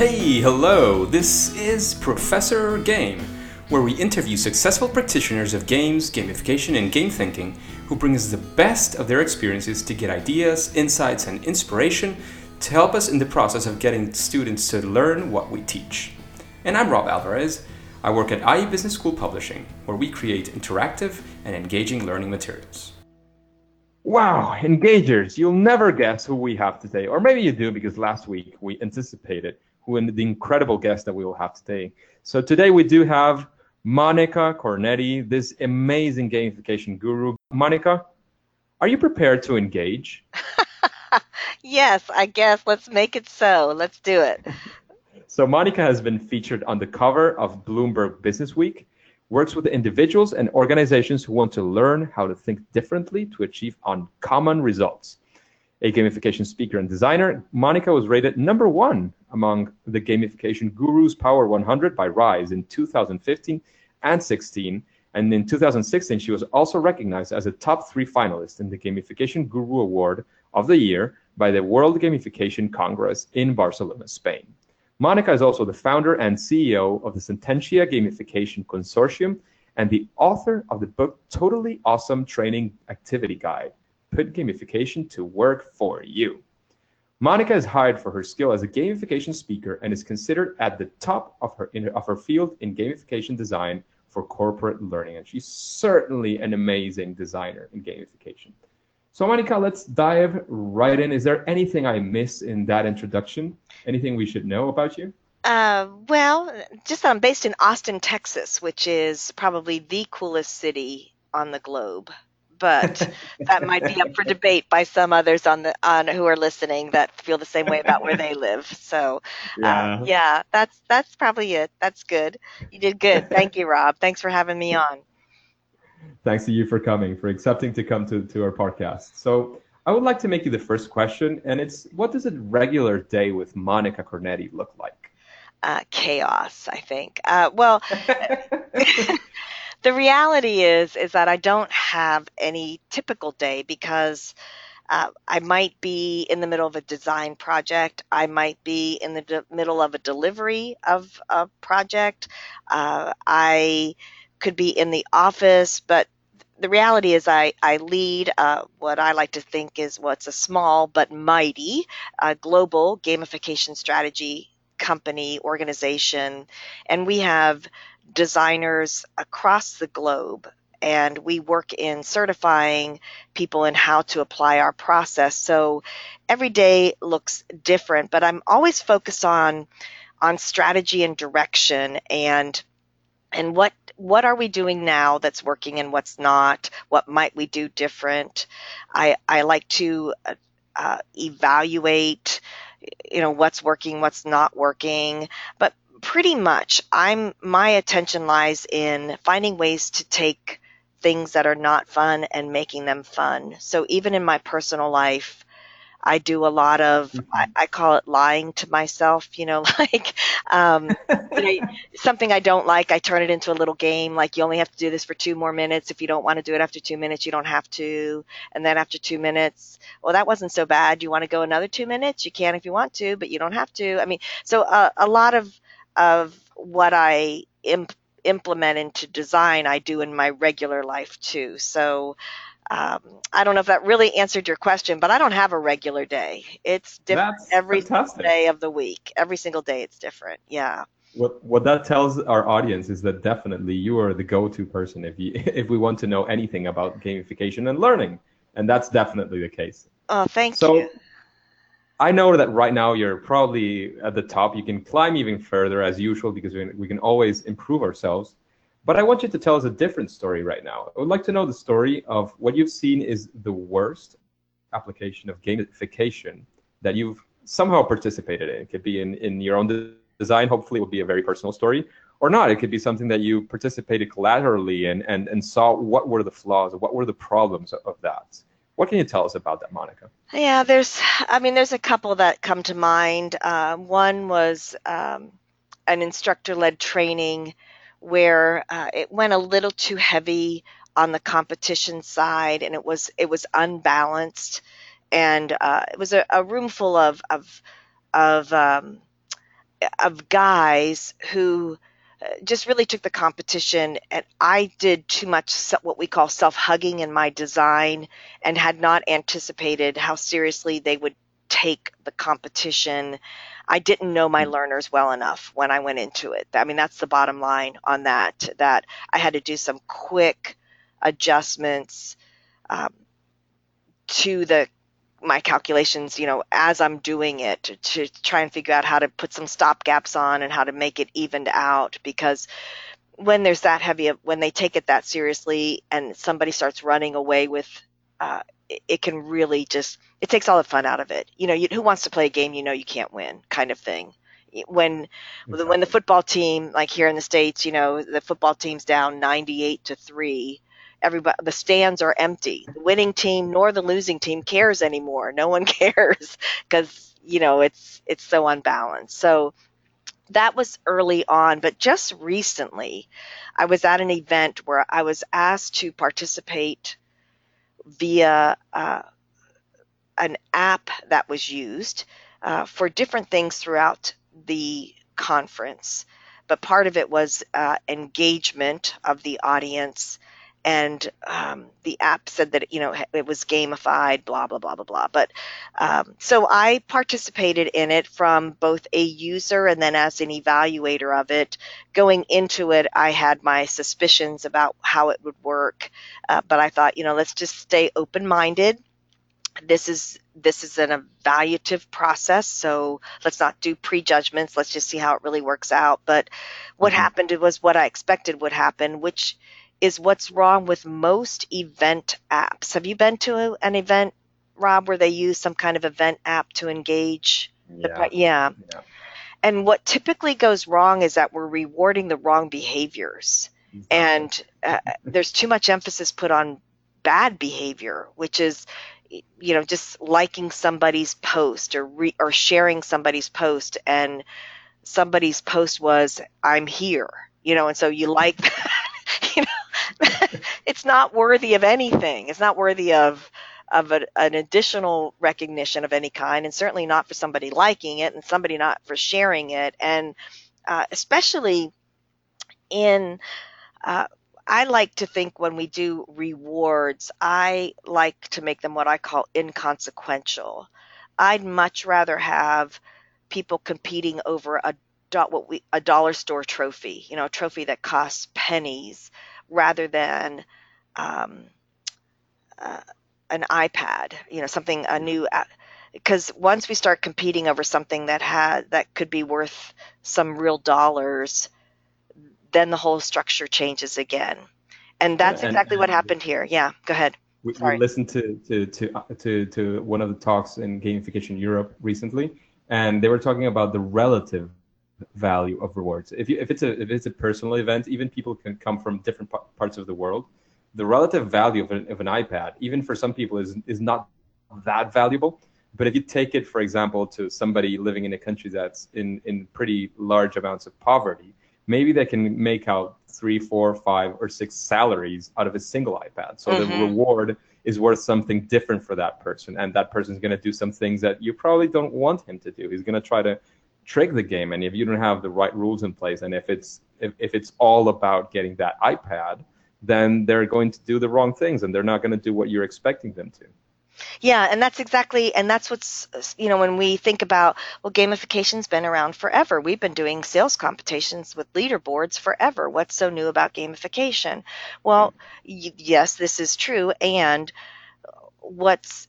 Hey, hello, this is Professor Game, where we interview successful practitioners of games, gamification, and game thinking who bring us the best of their experiences to get ideas, insights, and inspiration to help us in the process of getting students to learn what we teach. And I'm Rob Alvarez. I work at IE Business School Publishing, where we create interactive and engaging learning materials. Wow, engagers! You'll never guess who we have today, or maybe you do because last week we anticipated who and the incredible guest that we will have today. So today we do have Monica Cornetti, this amazing gamification guru. Monica, are you prepared to engage? yes, I guess. Let's make it so. Let's do it. so Monica has been featured on the cover of Bloomberg Business Week works with individuals and organizations who want to learn how to think differently to achieve uncommon results. A gamification speaker and designer, Monica was rated number one among the Gamification Gurus Power 100 by Rise in 2015 and 16. And in 2016, she was also recognized as a top three finalist in the Gamification Guru Award of the Year by the World Gamification Congress in Barcelona, Spain. Monica is also the founder and CEO of the Sententia Gamification Consortium and the author of the book Totally Awesome Training Activity Guide Put Gamification to Work for You. Monica is hired for her skill as a gamification speaker and is considered at the top of her, of her field in gamification design for corporate learning. And she's certainly an amazing designer in gamification. So, Monica, let's dive right in. Is there anything I missed in that introduction? Anything we should know about you? Uh, well, just that I'm based in Austin, Texas, which is probably the coolest city on the globe. But that might be up for debate by some others on the on who are listening that feel the same way about where they live. So, uh, yeah, yeah that's that's probably it. That's good. You did good. Thank you, Rob. Thanks for having me on thanks to you for coming, for accepting to come to, to our podcast. So I would like to make you the first question, and it's what does a regular day with Monica Cornetti look like? Uh, chaos, I think. Uh, well, the reality is is that I don't have any typical day because uh, I might be in the middle of a design project. I might be in the de- middle of a delivery of a project. Uh, I could be in the office, but the reality is I, I lead uh, what I like to think is what's a small but mighty uh, global gamification strategy company organization. And we have designers across the globe and we work in certifying people in how to apply our process. So every day looks different, but I'm always focused on on strategy and direction and and what what are we doing now that's working and what's not what might we do different i i like to uh, uh, evaluate you know what's working what's not working but pretty much i'm my attention lies in finding ways to take things that are not fun and making them fun so even in my personal life I do a lot of, mm-hmm. I, I, call it lying to myself, you know, like um, you know, something I don't like, I turn it into a little game. Like you only have to do this for two more minutes. If you don't want to do it after two minutes, you don't have to. And then after two minutes, well, that wasn't so bad. You want to go another two minutes? You can if you want to, but you don't have to. I mean, so uh, a lot of, of what I imp- implement into design, I do in my regular life too. So, um, I don't know if that really answered your question, but I don't have a regular day. It's different That's every fantastic. day of the week. Every single day, it's different. Yeah. What what that tells our audience is that definitely you are the go-to person if you if we want to know anything about gamification and learning, and that's definitely the case. Oh, thank so, you. I know that right now you're probably at the top. You can climb even further as usual because we, we can always improve ourselves. But I want you to tell us a different story right now. I would like to know the story of what you've seen is the worst application of gamification that you've somehow participated in. It could be in, in your own design. Hopefully, it would be a very personal story, or not. It could be something that you participated collaterally and, and, and saw what were the flaws, what were the problems of that. What can you tell us about that, Monica? Yeah, there's, I mean, there's a couple that come to mind. Uh, one was um, an instructor led training where uh, it went a little too heavy on the competition side and it was it was unbalanced and uh, it was a, a, room full of of of um, of guys who just really took the competition and I did too much what we call self-hugging in my design and had not anticipated how seriously they would take the competition. I didn't know my hmm. learners well enough when I went into it. I mean, that's the bottom line on that, that I had to do some quick adjustments um, to the my calculations, you know, as I'm doing it to, to, try and figure out how to put some stop gaps on and how to make it evened out because when there's that heavy when they take it that seriously and somebody starts running away with uh, it, it, can really just it takes all the fun out of it you know you, who wants to play a game you know you can't win kind of thing when exactly. when the football team like here in the states you know the football team's down 98 to 3 everybody the stands are empty. The winning team nor the losing team cares anymore. No one cares because you know it's it's so unbalanced. So that was early on but just recently i was at an event where i was asked to participate via uh, an app that was used uh, for different things throughout the conference. But part of it was uh, engagement of the audience and um, the app said that you know it was gamified blah blah blah blah blah. But um, so i participated in it from both a user and then as an evaluator of it. Going into it i had my suspicions about how it would work uh, but i thought you know let's just stay open minded this is this is an evaluative process so let's not do prejudgments. Let's just see how it really works out. But what mm-hmm. happened was what i expected would happen which is what's wrong with most event apps. Have you been to an event, Rob, where they use some kind of event app to engage? Yeah. The, yeah. yeah. And what typically goes wrong is that we're rewarding the wrong behaviors. Exactly. And uh, there's too much emphasis put on bad behavior, which is, you know, just liking somebody's post or re- or sharing somebody's post, and somebody's post was "I'm here," you know, and so you like, you know, it's not worthy of anything. It's not worthy of of a, an additional recognition of any kind, and certainly not for somebody liking it and somebody not for sharing it, and uh, especially in. Uh, I like to think when we do rewards, I like to make them what I call inconsequential. I'd much rather have people competing over a what we a dollar store trophy, you know, a trophy that costs pennies, rather than um, uh, an iPad, you know, something a new. Because once we start competing over something that had that could be worth some real dollars, then the whole structure changes again, and that's and, exactly and, what happened here. Yeah, go ahead. We, we, listened to to to, uh, to to one of the talks in Gamification Europe recently, and they were talking about the relative value of rewards. If you if it's a if it's a personal event, even people can come from different parts of the world. The relative value of an, of an iPad, even for some people, is is not that valuable. But if you take it, for example, to somebody living in a country that's in in pretty large amounts of poverty, maybe they can make out three, four, five, or six salaries out of a single iPad. So mm-hmm. the reward is worth something different for that person, and that person is going to do some things that you probably don't want him to do. He's going to try to trick the game and if you don't have the right rules in place and if it's if, if it's all about getting that ipad then they're going to do the wrong things and they're not going to do what you're expecting them to yeah, and that's exactly, and that's what's, you know, when we think about, well, gamification's been around forever. We've been doing sales competitions with leaderboards forever. What's so new about gamification? Well, y- yes, this is true. And what's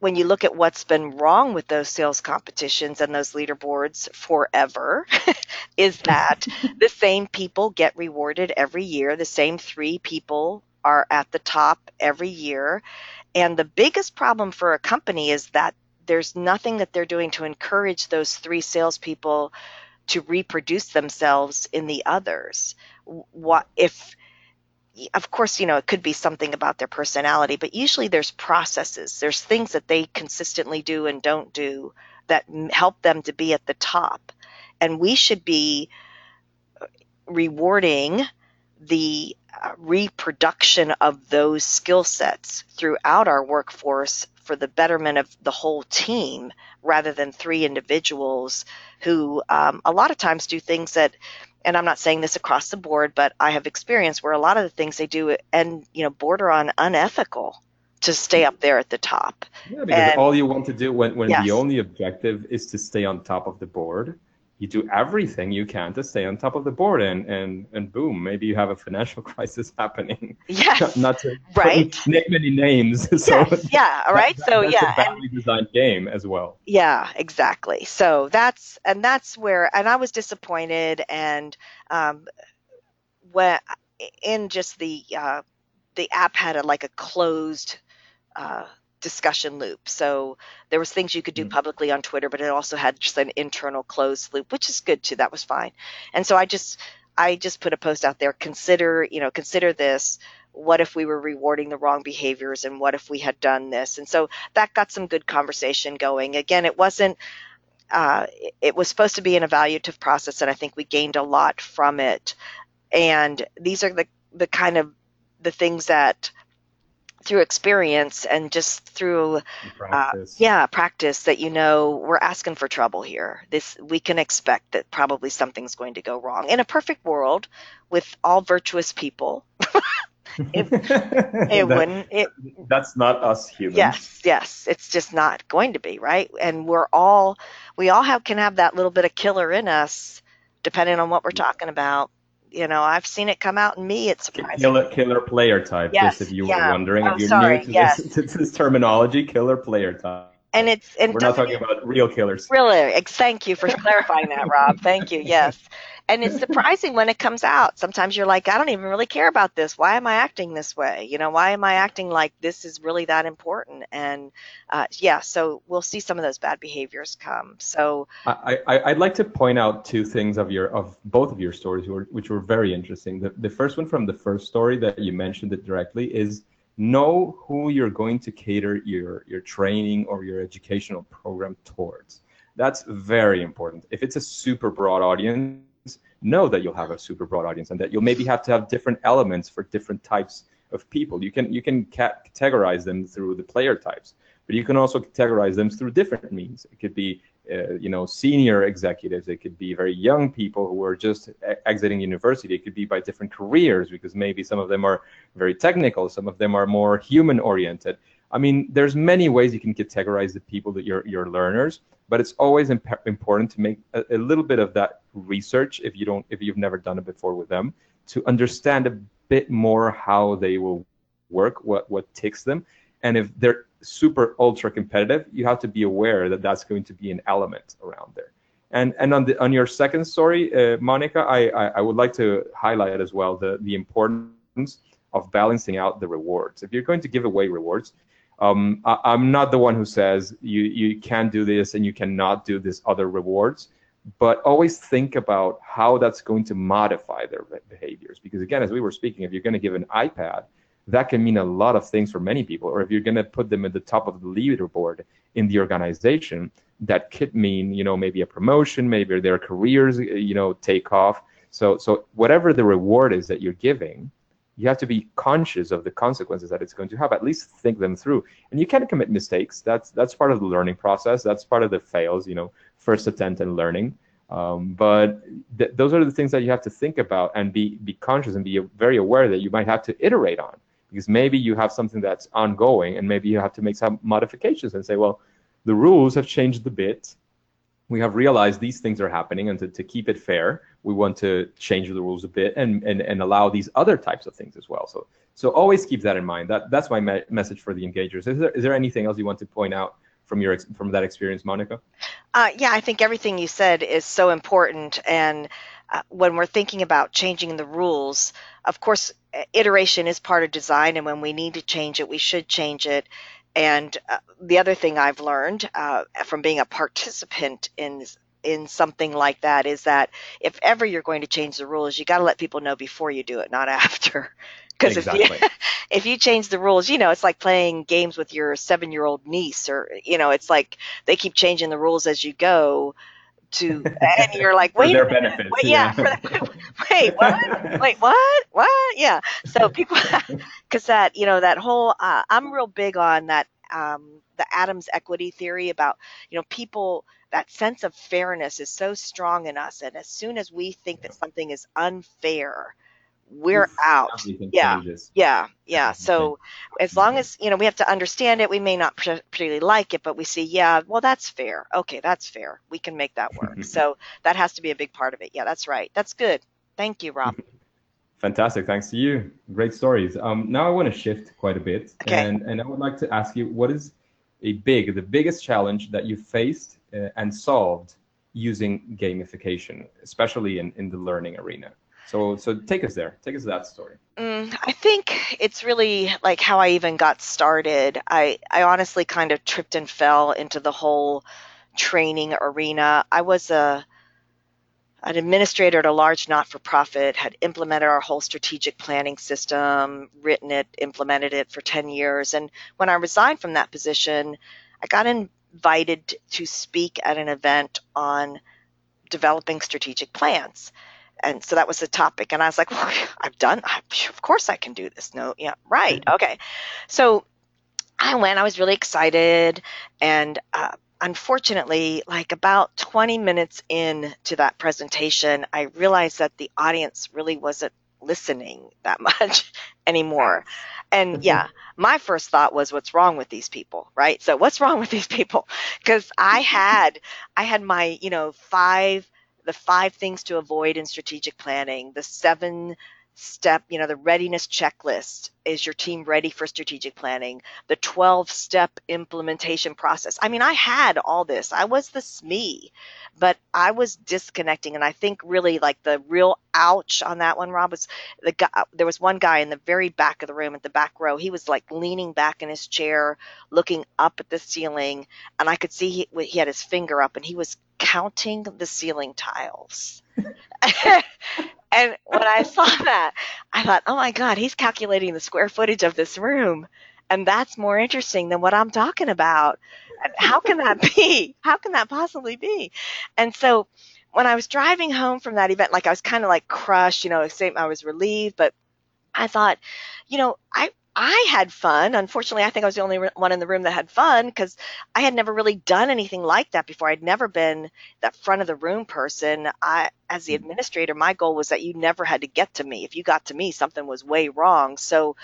when you look at what's been wrong with those sales competitions and those leaderboards forever, is that the same people get rewarded every year. The same three people are at the top every year. And the biggest problem for a company is that there's nothing that they're doing to encourage those three salespeople to reproduce themselves in the others. What if of course, you know, it could be something about their personality, but usually there's processes. There's things that they consistently do and don't do that help them to be at the top. And we should be uh, rewarding the reproduction of those skill sets throughout our workforce for the betterment of the whole team rather than three individuals who um, a lot of times do things that and I'm not saying this across the board, but I have experienced where a lot of the things they do and you know border on unethical to stay up there at the top. Yeah, because and, all you want to do when, when yes. the only objective is to stay on top of the board, you do everything you can to stay on top of the board and and and boom maybe you have a financial crisis happening. Yes. Not to right. name many names so yes, yeah all right? That, so that's yeah a badly and, designed game as well. Yeah exactly. So that's and that's where and i was disappointed and um when in just the uh the app had a like a closed uh discussion loop. So there was things you could do mm. publicly on Twitter, but it also had just an internal closed loop, which is good too. That was fine. And so I just I just put a post out there. Consider you know consider this. What if we were rewarding the wrong behaviors, and what if we had done this? And so that got some good conversation going. Again, it wasn't. Uh, it was supposed to be an evaluative process, and I think we gained a lot from it. And these are the the kind of the things that through experience and just through uh, practice. Uh, yeah practice that you know we're asking for trouble here. This we can expect that probably something's going to go wrong. In a perfect world with all virtuous people it, it that, wouldn't it that's not us humans. Yes yes it's just not going to be right? And we're all we all have can have that little bit of killer in us depending on what we're talking about you know, I've seen it come out in me. It's surprising. Killer, killer player type. Yes, just if you yeah. were wondering, oh, if you're sorry, new to, yes. this, to this terminology, killer player type. And it's and we're not talking about real killers. Really, thank you for clarifying that, Rob. Thank you. Yes, and it's surprising when it comes out. Sometimes you're like, I don't even really care about this. Why am I acting this way? You know, why am I acting like this is really that important? And uh, yeah, so we'll see some of those bad behaviors come. So I, I would like to point out two things of your of both of your stories, which were very interesting. The the first one from the first story that you mentioned it directly is know who you're going to cater your your training or your educational program towards. That's very important. If it's a super broad audience know that you'll have a super broad audience and that you'll maybe have to have different elements for different types of people. You can you can categorize them through the player types, but you can also categorize them through different means. It could be uh, you know senior executives. It could be very young people who are just exiting university. It could be by different careers because maybe some of them are very technical, some of them are more human oriented. I mean, there's many ways you can categorize the people that you're your learners, but it's always imp- important to make a, a, little bit of that research if you don't if you've never done it before with them to understand a bit more how they will work, what what ticks them, and if they're super ultra competitive, you have to be aware that that's going to be an element around there. And and on the on your second story, uh, Monica, I, I I would like to highlight as well the the importance of balancing out the rewards. If you're going to give away rewards, um, I, am not the one who says you you can do this and you cannot do this other rewards, but always think about how that's going to modify their behaviors. Because again, as we were speaking, if you're going to give an iPad, that can mean a lot of things for many people. Or if you're going to put them at the top of the leaderboard in the organization, that could mean you know maybe a promotion, maybe their careers you know take off. So so whatever the reward is that you're giving you have to be conscious of the consequences that it's going to have at least think them through. And you can commit mistakes. That's that's part of the learning process. That's part of the fails you know first attempt and learning. Um, but th- those are the things that you have to think about and be be conscious and be very aware that you might have to iterate on because maybe you have something that's ongoing and maybe you have to make some modifications and say well the rules have changed a bit. We have realized these things are happening and to, to keep it fair we want to change the rules a bit and, and, and allow these other types of things as well. So so always keep that in mind. That that's my me- message for the engagers. Is there, is there anything else you want to point out from your from that experience monica? Uh, yeah i think everything you said is so important and uh, when we're thinking about changing the rules of course iteration is part of design and when we need to change it we should change it and uh, the other thing I've learned uh, from being a participant in in something like that is that if ever you're going to change the rules, you got to let people know before you do it, not after. Because exactly. if you if you change the rules, you know it's like playing games with your seven year old niece, or you know it's like they keep changing the rules as you go. To and you're like wait their benefits wait, yeah, yeah. wait what? Wait what? What? Yeah. So people because that you know that whole uh, i'm real big on that um, the adams equity theory about you know people that sense of fairness is so strong in us and as soon as we think that something is unfair we're out. yeah yeah yeah. So as long as you know we have to understand it we may not particularly like it but we see yeah well that's fair. Okay that's fair. We can make that work. So that has to be a big part of it. Yeah that's right. That's good. Thank you rob. Fantastic. Thanks to you. Great stories. Um, now i want to shift quite a bit okay. and and i would like to ask you what is a big the biggest challenge that you faced uh, and solved using gamification especially in in the learning arena so, so take us there. Take us to that story. Mm, I think it's really like how I even got started. I, I honestly kind of tripped and fell into the whole training arena. I was a an administrator at a large not-for-profit, had implemented our whole strategic planning system, written it, implemented it for 10 years. And when I resigned from that position, I got invited to speak at an event on developing strategic plans and so that was the topic and i was like well, i've done I, of course i can do this. No yeah right okay. So i went i was really excited and uh, unfortunately like about 20 minutes in to that presentation i realized that the audience really wasn't listening that much anymore. And mm-hmm. yeah my first thought was what's wrong with these people? Right? So what's wrong with these people? Because i had i had my you know five the five things to avoid in strategic planning, the seven step, you know, the readiness checklist. Is your team ready for strategic planning? The 12 step implementation process. I mean, I had all this. I was the SME, but I was disconnecting. And I think really like the real ouch on that one, Rob, was the guy, uh, there was one guy in the very back of the room at the back row. He was like leaning back in his chair, looking up at the ceiling. And I could see he, he had his finger up and he was counting the ceiling tiles. and when I saw that, I thought, oh my God, he's calculating the square footage of this room. And that's more interesting than what I'm talking about. How can that be? How can that possibly be? And so when I was driving home from that event, like I was kind of like crushed, you know, I was relieved, but I thought, you know, I I had fun. Unfortunately, I think I was the only one in the room that had fun because I had never really done anything like that before. I'd never been that front of the room person. I, as the mm. administrator, my goal was that you never had to get to me. If you got to me, something was way wrong. So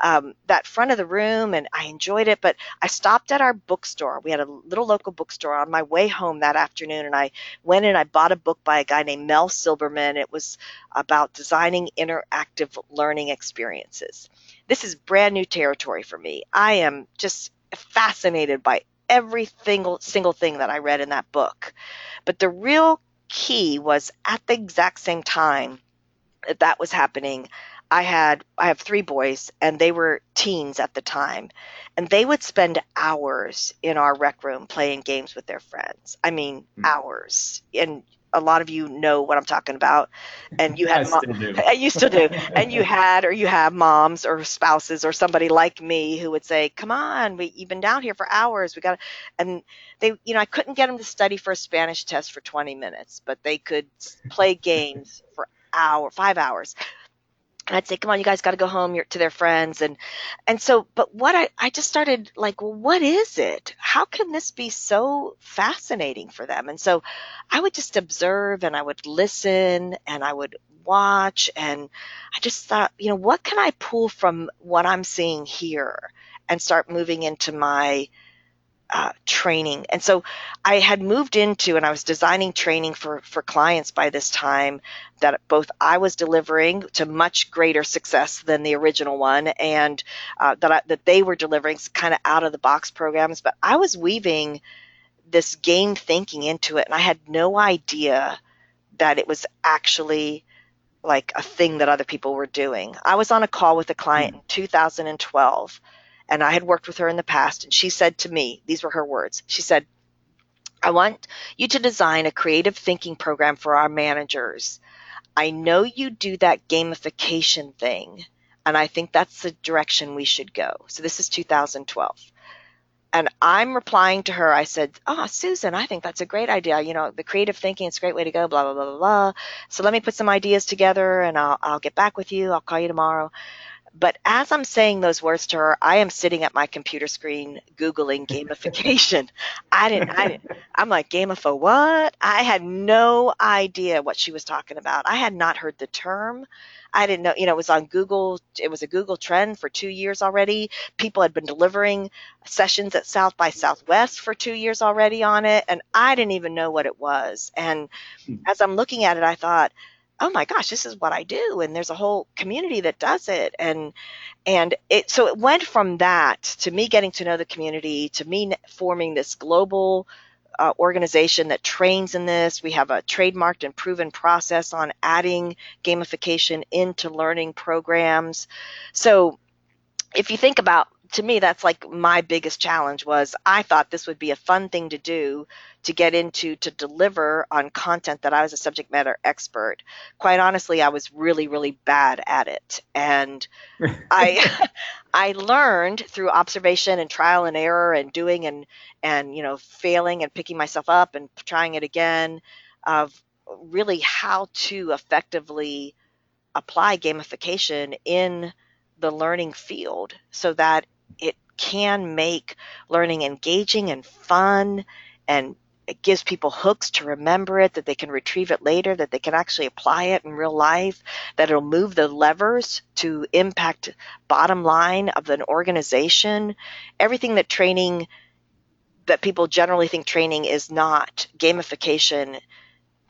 um, that front of the room, and I enjoyed it. But I stopped at our bookstore. We had a little local bookstore on my way home that afternoon, and I went in. I bought a book by a guy named Mel Silberman. It was about designing interactive learning experiences this is brand new territory for me. I am just fascinated by every single single thing that I read in that book. But the real key was at the exact same time that that was happening. I had I have three boys and they were teens at the time and they would spend hours in our rec room playing games with their friends. I mean mm-hmm. hours. And a lot of you know what I'm talking about, and you had, I still do. you still do, and you had or you have moms or spouses or somebody like me who would say, "Come on, we you've been down here for hours. We got," and they, you know, I couldn't get them to study for a Spanish test for 20 minutes, but they could play games for hour, five hours. And I'd say, come on, you guys got to go home to their friends. And, and so, but what I, I just started like, well, what is it? How can this be so fascinating for them? And so I would just observe and I would listen and I would watch. And I just thought, you know, what can I pull from what I'm seeing here and start moving into my, uh, training. And so I had moved into and I was designing training for, for clients by this time that both I was delivering to much greater success than the original one and uh, that, I, that they were delivering kind of out of the box programs. But I was weaving this game thinking into it and I had no idea that it was actually like a thing that other people were doing. I was on a call with a client hmm. in 2012 and I had worked with her in the past, and she said to me, these were her words. She said, I want you to design a creative thinking program for our managers. I know you do that gamification thing, and I think that's the direction we should go. So this is 2012. and I'm replying to her. I said, "Oh, Susan, I think that's a great idea. You know, the creative thinking is a great way to go. Blah blah blah blah blah. So let me put some ideas together, and I'll I'll get back with you. I'll call you tomorrow." But as I'm saying those words to her, I am sitting at my computer screen googling gamification. I didn't. I didn't. I'm like gamifo what? I had no idea what she was talking about. I had not heard the term. I didn't know, you know, it was on Google. It was a Google trend for two years already. People had been delivering sessions at South by Southwest for two years already on it. And I didn't even know what it was. And hmm. as I'm looking at it, I thought, oh my gosh this is what i do and there's a whole community that does it and and it so it went from that to me getting to know the community to me forming this global uh, organization that trains in this. We have a trademarked and proven process on adding gamification into learning programs. So if you think about to me that's like my biggest challenge was i thought this would be a fun thing to do to get into to deliver on content that i was a subject matter expert. Quite honestly i was really really bad at it. And i i learned through observation and trial and error and doing and and you know failing and picking myself up and trying it again of really how to effectively apply gamification in the learning field so that it can make learning engaging and fun and it gives people hooks to remember it, that they can retrieve it later, that they can actually apply it in real life, that it'll move the levers to impact bottom line of an organization. Everything that training that people generally think training is not gamification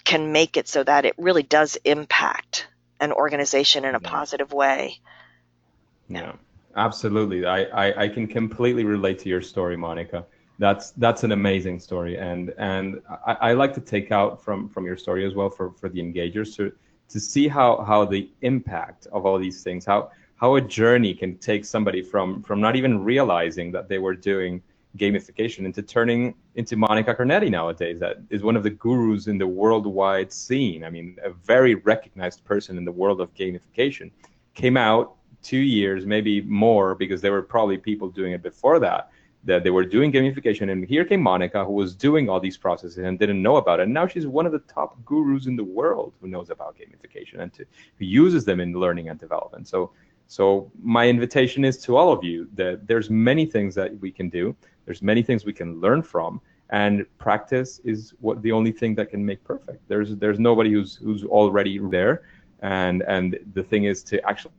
can make it so that it really does impact an organization in a yeah. positive way. Yeah, absolutely. I, I, I, can completely relate to your story, Monica. That's that's an amazing story, and and I, I like to take out from from your story as well for for the engagers to to see how how the impact of all these things how how a journey can take somebody from from not even realizing that they were doing gamification into turning into Monica Cornetti nowadays. That is one of the gurus in the worldwide scene. I mean, a very recognized person in the world of gamification. Came out two years, maybe more, because there were probably people doing it before that. That they were doing gamification, and here came Monica, who was doing all these processes and didn't know about it. And now she's one of the top gurus in the world who knows about gamification and to, who uses them in learning and development. So so my invitation is to all of you that there's many things that we can do. There's many things we can learn from, and practice is what the only thing that can make perfect. There's there's nobody who's who's already there, and and the thing is to actually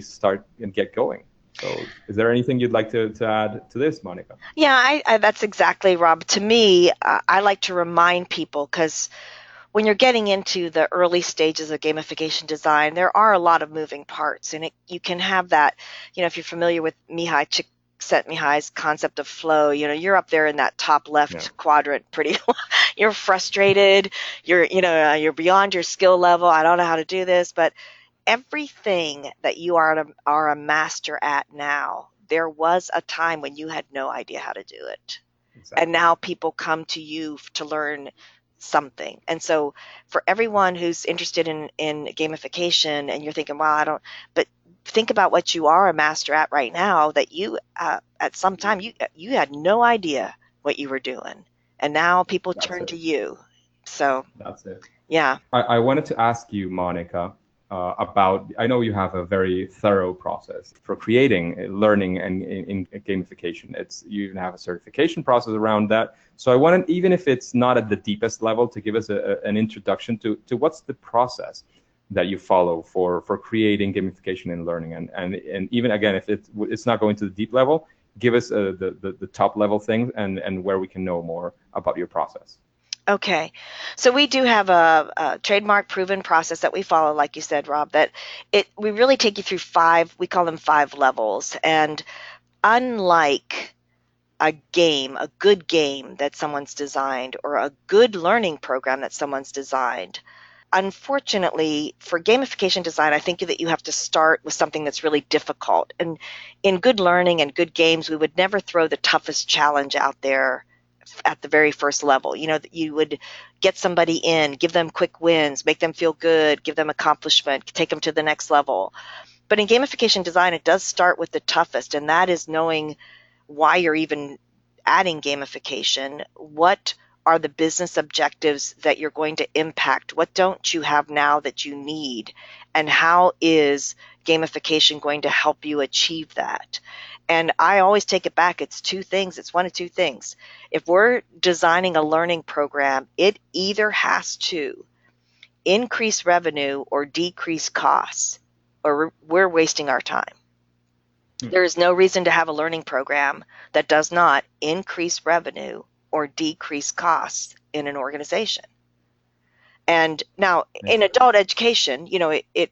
start and get going. So, is there anything you'd like to, to add to this, Monica? Yeah, I, I, that's exactly, Rob. To me, uh, I like to remind people because when you're getting into the early stages of gamification design, there are a lot of moving parts, and it, you can have that. You know, if you're familiar with Mihaly Csikszentmihalyi Mihai's concept of flow. You know, you're up there in that top left yeah. quadrant. Pretty, you're frustrated. You're, you know, uh, you're beyond your skill level. I don't know how to do this, but everything that you are a, are a master at now, there was a time when you had no idea how to do it, exactly. and now people come to you to learn something. And so for everyone who's interested in in gamification and you're thinking, "Well, I don't," but think about what you are a master at right now that you uh, at some time you you had no idea what you were doing and now people that's turn it. to you so that's it yeah i, I wanted to ask you monica uh, about i know you have a very thorough process for creating uh, learning and in, in gamification. It's you even have a certification process around that. So i wanted even if it's not at the deepest level to give us a, an introduction to to what's the process that you follow for for creating gamification and learning. And and and even again if it's it's not going to the deep level give us uh, the, the the top level things and and where we can know more about your process Okay, so we do have a, a, trademark proven process that we follow, like you said, Rob. That it we really take you through five. We call them five levels, and unlike a game, a good game that someone's designed, or a good learning program that someone's designed, unfortunately, for gamification design, I think that you have to start with something that's really difficult. And in good learning and good games, we would never throw the toughest challenge out there at the very first level. You know, you would get somebody in, give them quick wins, make them feel good, give them accomplishment, take them to the next level. But in gamification design, it does start with the toughest, and that is knowing why you're even adding gamification, what are the business objectives that you're going to impact? What don't you have now that you need? And how is gamification going to help you achieve that? And I always take it back. It's two things. It's one of two things. If we're designing a learning program, it either has to increase revenue or decrease costs, or we're wasting our time. Hmm. There is no reason to have a learning program that does not increase revenue or decrease costs in an organization. And now in adult education, you know, it, it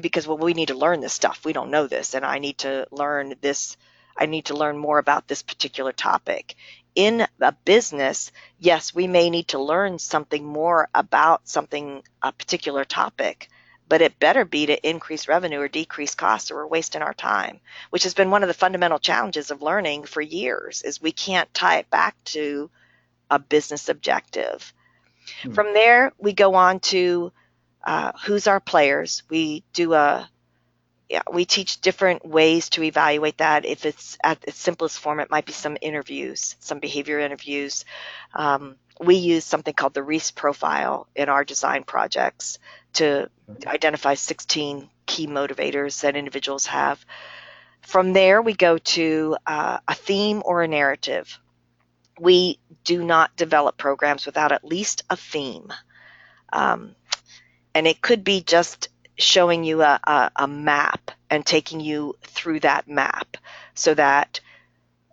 because, well, we need to learn this stuff. We don't know this, and I need to learn this. I need to learn more about this particular topic. In a business, yes, we may need to learn something more about something, a particular topic, but it better be to increase revenue or decrease costs or we're wasting our time which has been one of the fundamental challenges of learning for years is we can't tie it back to a business objective hmm. from there we go on to uh, who's our players we do a yeah, we teach different ways to evaluate that. If it's at its simplest form, it might be some interviews, some behavior interviews. Um, we use something called the Reiss profile in our design projects to identify 16 key motivators that individuals have. From there, we go to uh, a theme or a narrative. We do not develop programs without at least a theme. Um, and it could be just showing you a, a, a, map and taking you through that map so that,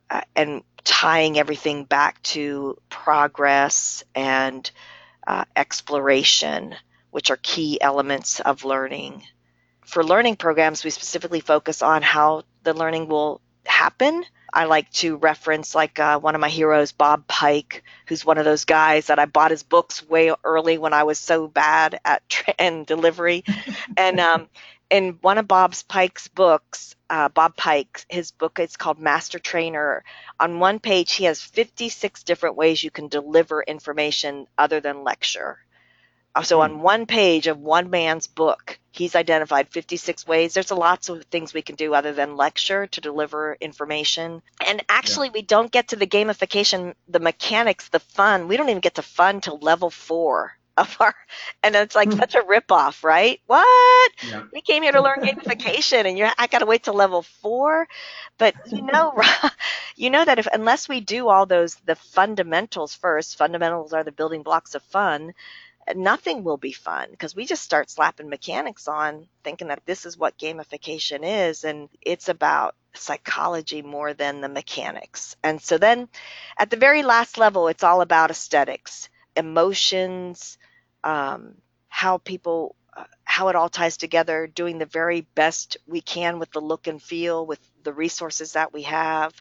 uh, and tying everything back to progress and uh, exploration which are key elements of learning. For learning programs, we specifically focus on how the learning will happen. I like to reference like uh, one of my heroes, Bob Pike, who's one of those guys that I bought his books way early when I was so bad at tra- and delivery, and um, in one of Bob's Pike's books, uh, Bob Pike, his book is called Master Trainer. On one page, he has 56 different ways you can deliver information other than lecture. Uh, so on hmm. one page of one man's book, he's identified 56 ways. There's lots of things we can do other than lecture to deliver information. And actually, yeah. we don't get to the gamification, the mechanics, the fun. We don't even get to fun till level four of our, and it's like hmm. such a ripoff, right? What? Yeah. We came here to learn gamification, and you're I got to wait till level four. But you know, you know that if unless we do all those the fundamentals first, fundamentals are the building blocks of fun nothing will be fun because we just start slapping mechanics on thinking that this is what gamification is and it's about psychology more than the mechanics. And so then at the very last level, it's all about aesthetics, emotions, um, how people, uh, how it all ties together, doing the very best we can with the look and feel, with the resources that we have,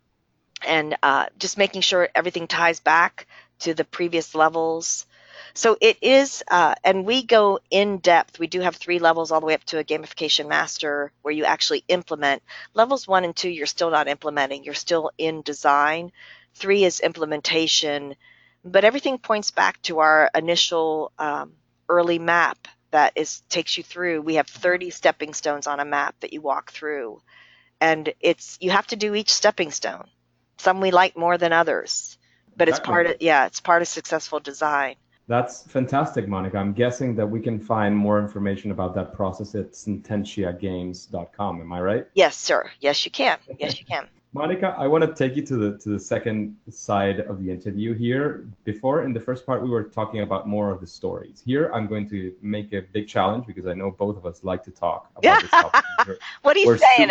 and uh, just making sure everything ties back to the previous levels so it is, uh, and we go in depth. We do have three levels all the way up to a gamification master where you actually implement. Levels one and two, you're still not implementing, you're still in design. Three is implementation, but everything points back to our initial um, early map that is takes you through. We have 30 stepping stones on a map that you walk through, and it's you have to do each stepping stone. Some we like more than others, but it's part of yeah, it's part of successful design. That's fantastic, Monica. I'm guessing that we can find more information about that process at sententiagames.com. Am I right? Yes, sir. Yes, you can. Yes, you can. Monica, I want to take you to the to the second side of the interview here. Before in the first part, we were talking about more of the stories. Here, I'm going to make a big challenge because I know both of us like to talk about this topic. what are you saying?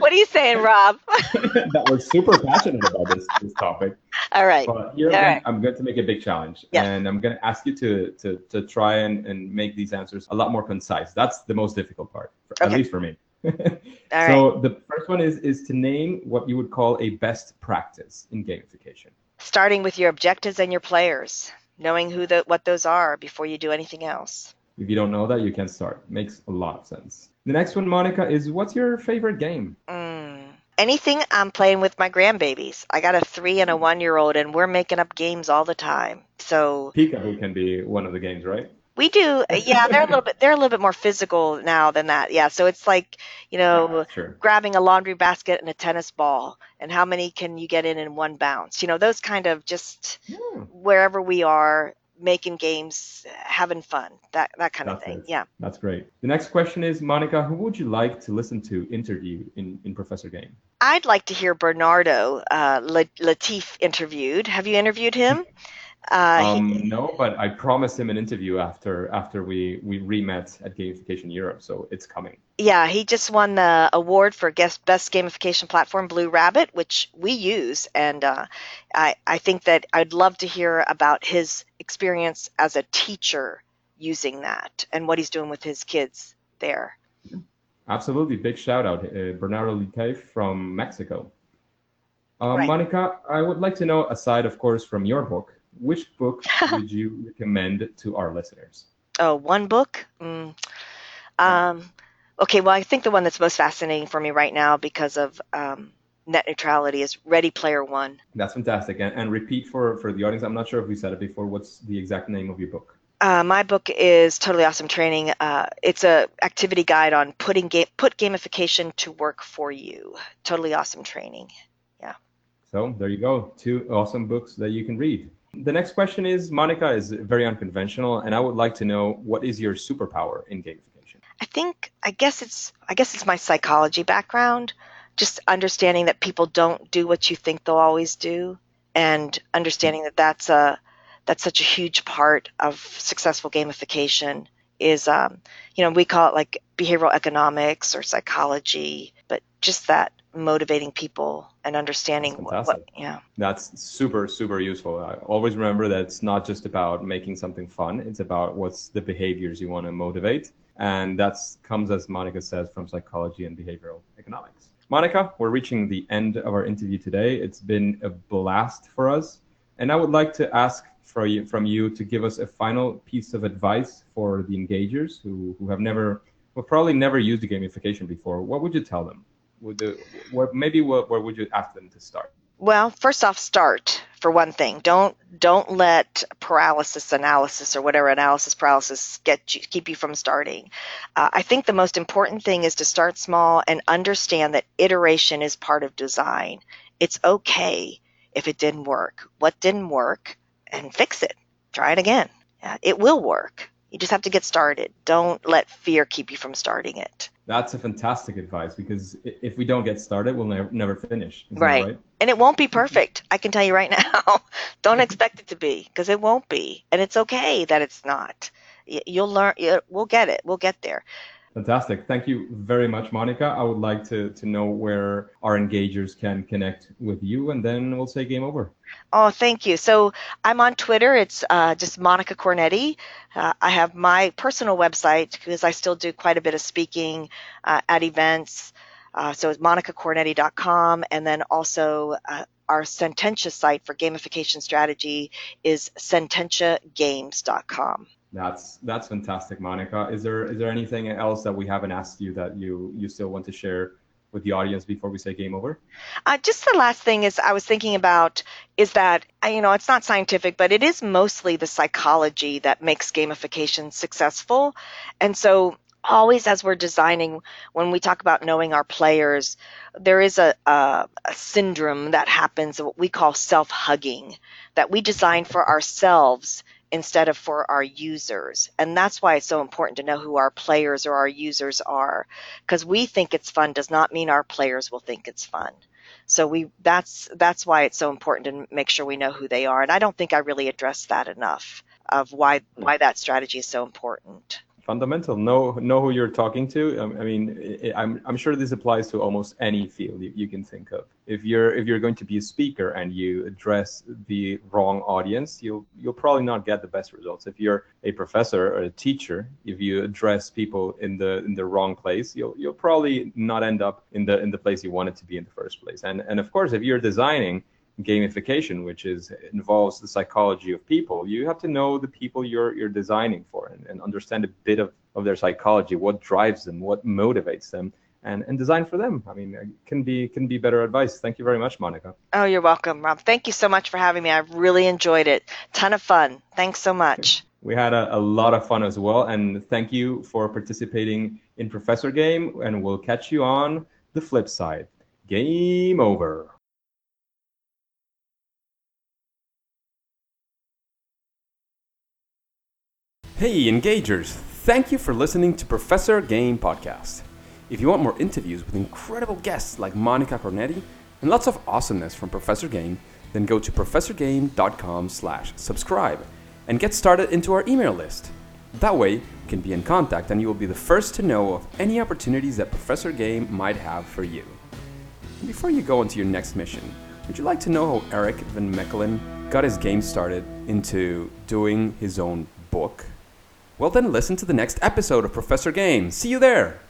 What are you saying, Rob? that we're super passionate about this this topic. All right. But here, All right. I'm going to make a big challenge, yes. and I'm going to ask you to to to try and and make these answers a lot more concise. That's the most difficult part, for, okay. at least for me. so the first one is is to name what you would call a best practice in gamification. Starting with your objectives and your players, knowing who the what those are before you do anything else. If you don't know that, you can start. Makes a lot of sense. The next one, Monica, is what's your favorite game? Mm, anything I'm playing with my grandbabies. I got a three and a one year old, and we're making up games all the time. So Peekaboo can be one of the games, right? We do, yeah. They're a little bit. They're a little bit more physical now than that. Yeah. So it's like you know, Sure. grabbing a laundry basket and a tennis ball, and how many can you get in in one bounce? You know, those kind of just Yeah. wherever we are making games, having fun, that that kind of thing. it. Yeah. That's great. The next question is, Monica, who would you like to listen to interview in, in Professor Game? I'd like to hear Bernardo uh, Letayf interviewed. Have you interviewed him? Uh, he- Um, no, but I promised him an interview after after we we re-met at Gamification Europe, so it's coming. yeah, he just won the award for guest, best gamification platform, Blue Rabbit, which we use, and uh, I I think that I'd love to hear about his experience as a teacher using that and what he's doing with his kids there. Absolutely, big shout out, uh, Bernardo Letayf from Mexico. Uh, Right. Monica, I would like to know, aside of course from your book, which book would you recommend to our listeners? Oh, one book. Mm. Um, okay, well, I think the one that's most fascinating for me right now because of um, net neutrality is Ready Player One. That's fantastic. And, and repeat for, for the audience, I'm not sure if we said it before, what's the exact name of your book? Uh, my book is totally awesome training. Uh, it's a activity guide on putting ga- put gamification to work for you. Totally awesome training. Yeah. So there you go, two awesome books that you can read. The next question is Monica is very unconventional, and I would like to know what is your superpower in gamification? I think I guess it's I guess it's my psychology background, just understanding that people don't do what you think they'll always do, and understanding that that's a that's such a huge part of successful gamification is um, you know we call it like behavioral economics or psychology, but just that motivating people and understanding what, what yeah That's super, super useful. I always remember that it's not just about making something fun, it's about what's the behaviors you want to motivate. And that comes, as Monica says, from psychology and behavioral economics. Monica, we're reaching the end of our interview today. It's been a blast for us. And I would like to ask for you, from you to give us a final piece of advice for the engagers who, who have never, well, probably never used gamification before. What would you tell them? Would what, maybe what, where would you ask them to start? Well, first off, start for one thing. Don't don't let paralysis analysis or whatever analysis paralysis get you, keep you from starting. Uh, I think the most important thing is to start small and understand that iteration is part of design. It's okay if it didn't work. What didn't work, and fix it. Try it again. It will work. You just have to get started. Don't let fear keep you from starting it. That's a fantastic advice because if we don't get started, we'll never never finish. Isn't Right. And it won't be perfect. I can tell you right now. Don't expect it to be because it won't be. And it's okay that it's not. You'll learn. We'll get it. We'll get there. Fantastic. Thank you very much, Monica. I would like to, to know where our engagers can connect with you, and then we'll say game over. Oh, thank you. So I'm on Twitter. It's uh, just Monica Cornetti. Uh, I have my personal website because I still do quite a bit of speaking uh, at events. Uh, so it's monicacornetti.com. And then also uh, our Sententia site for gamification strategy is sententiagames.com. That's that's fantastic, Monica. Is there is there anything else that we haven't asked you that you you still want to share with the audience before we say game over? Uh, just the last thing is I was thinking about is that you know it's not scientific, but it is mostly the psychology that makes gamification successful, and so always as we're designing when we talk about knowing our players there is a, a, a syndrome that happens what we call self-hugging that we design for ourselves instead of for our users. And that's why it's so important to know who our players or our users are because we think it's fun does not mean our players will think it's fun. So we that's that's why it's so important to make sure we know who they are. And i don't think i really addressed that enough of why why that strategy is so important fundamental. Know know who you're talking to. Um, I mean, I, I'm I'm sure this applies to almost any field you, you can think of. If you're if you're going to be a speaker and you address the wrong audience, you'll you'll probably not get the best results. If you're a professor or a teacher, if you address people in the in the wrong place, you'll you'll probably not end up in the in the place you wanted to be in the first place. And and of course, if you're designing gamification, which is involves the psychology of people, you have to know the people you're you're designing for and, and understand a bit of, of their psychology, what drives them, what motivates them, and, and design for them. I mean, it can be can be better advice. Thank you very much, Monica. oh you're welcome rob thank you so much for having me i've really enjoyed it ton of fun thanks so much We had a, a lot of fun as well. And thank you for participating in Professor Game. And we'll catch you on the flip side. Game over. Hey, engagers! Thank you for listening to Professor Game Podcast. If you want more interviews with incredible guests like Monica Cornetti and lots of awesomeness from Professor Game, then go to professorgame.com slash subscribe and get started into our email list. That way, you can be in contact and you will be the first to know of any opportunities that Professor Game might have for you. Before you go into your next mission, would you like to know how Eric Van Mechelen got his game started into doing his own book? Well, then listen to the next episode of Professor Game. See you there!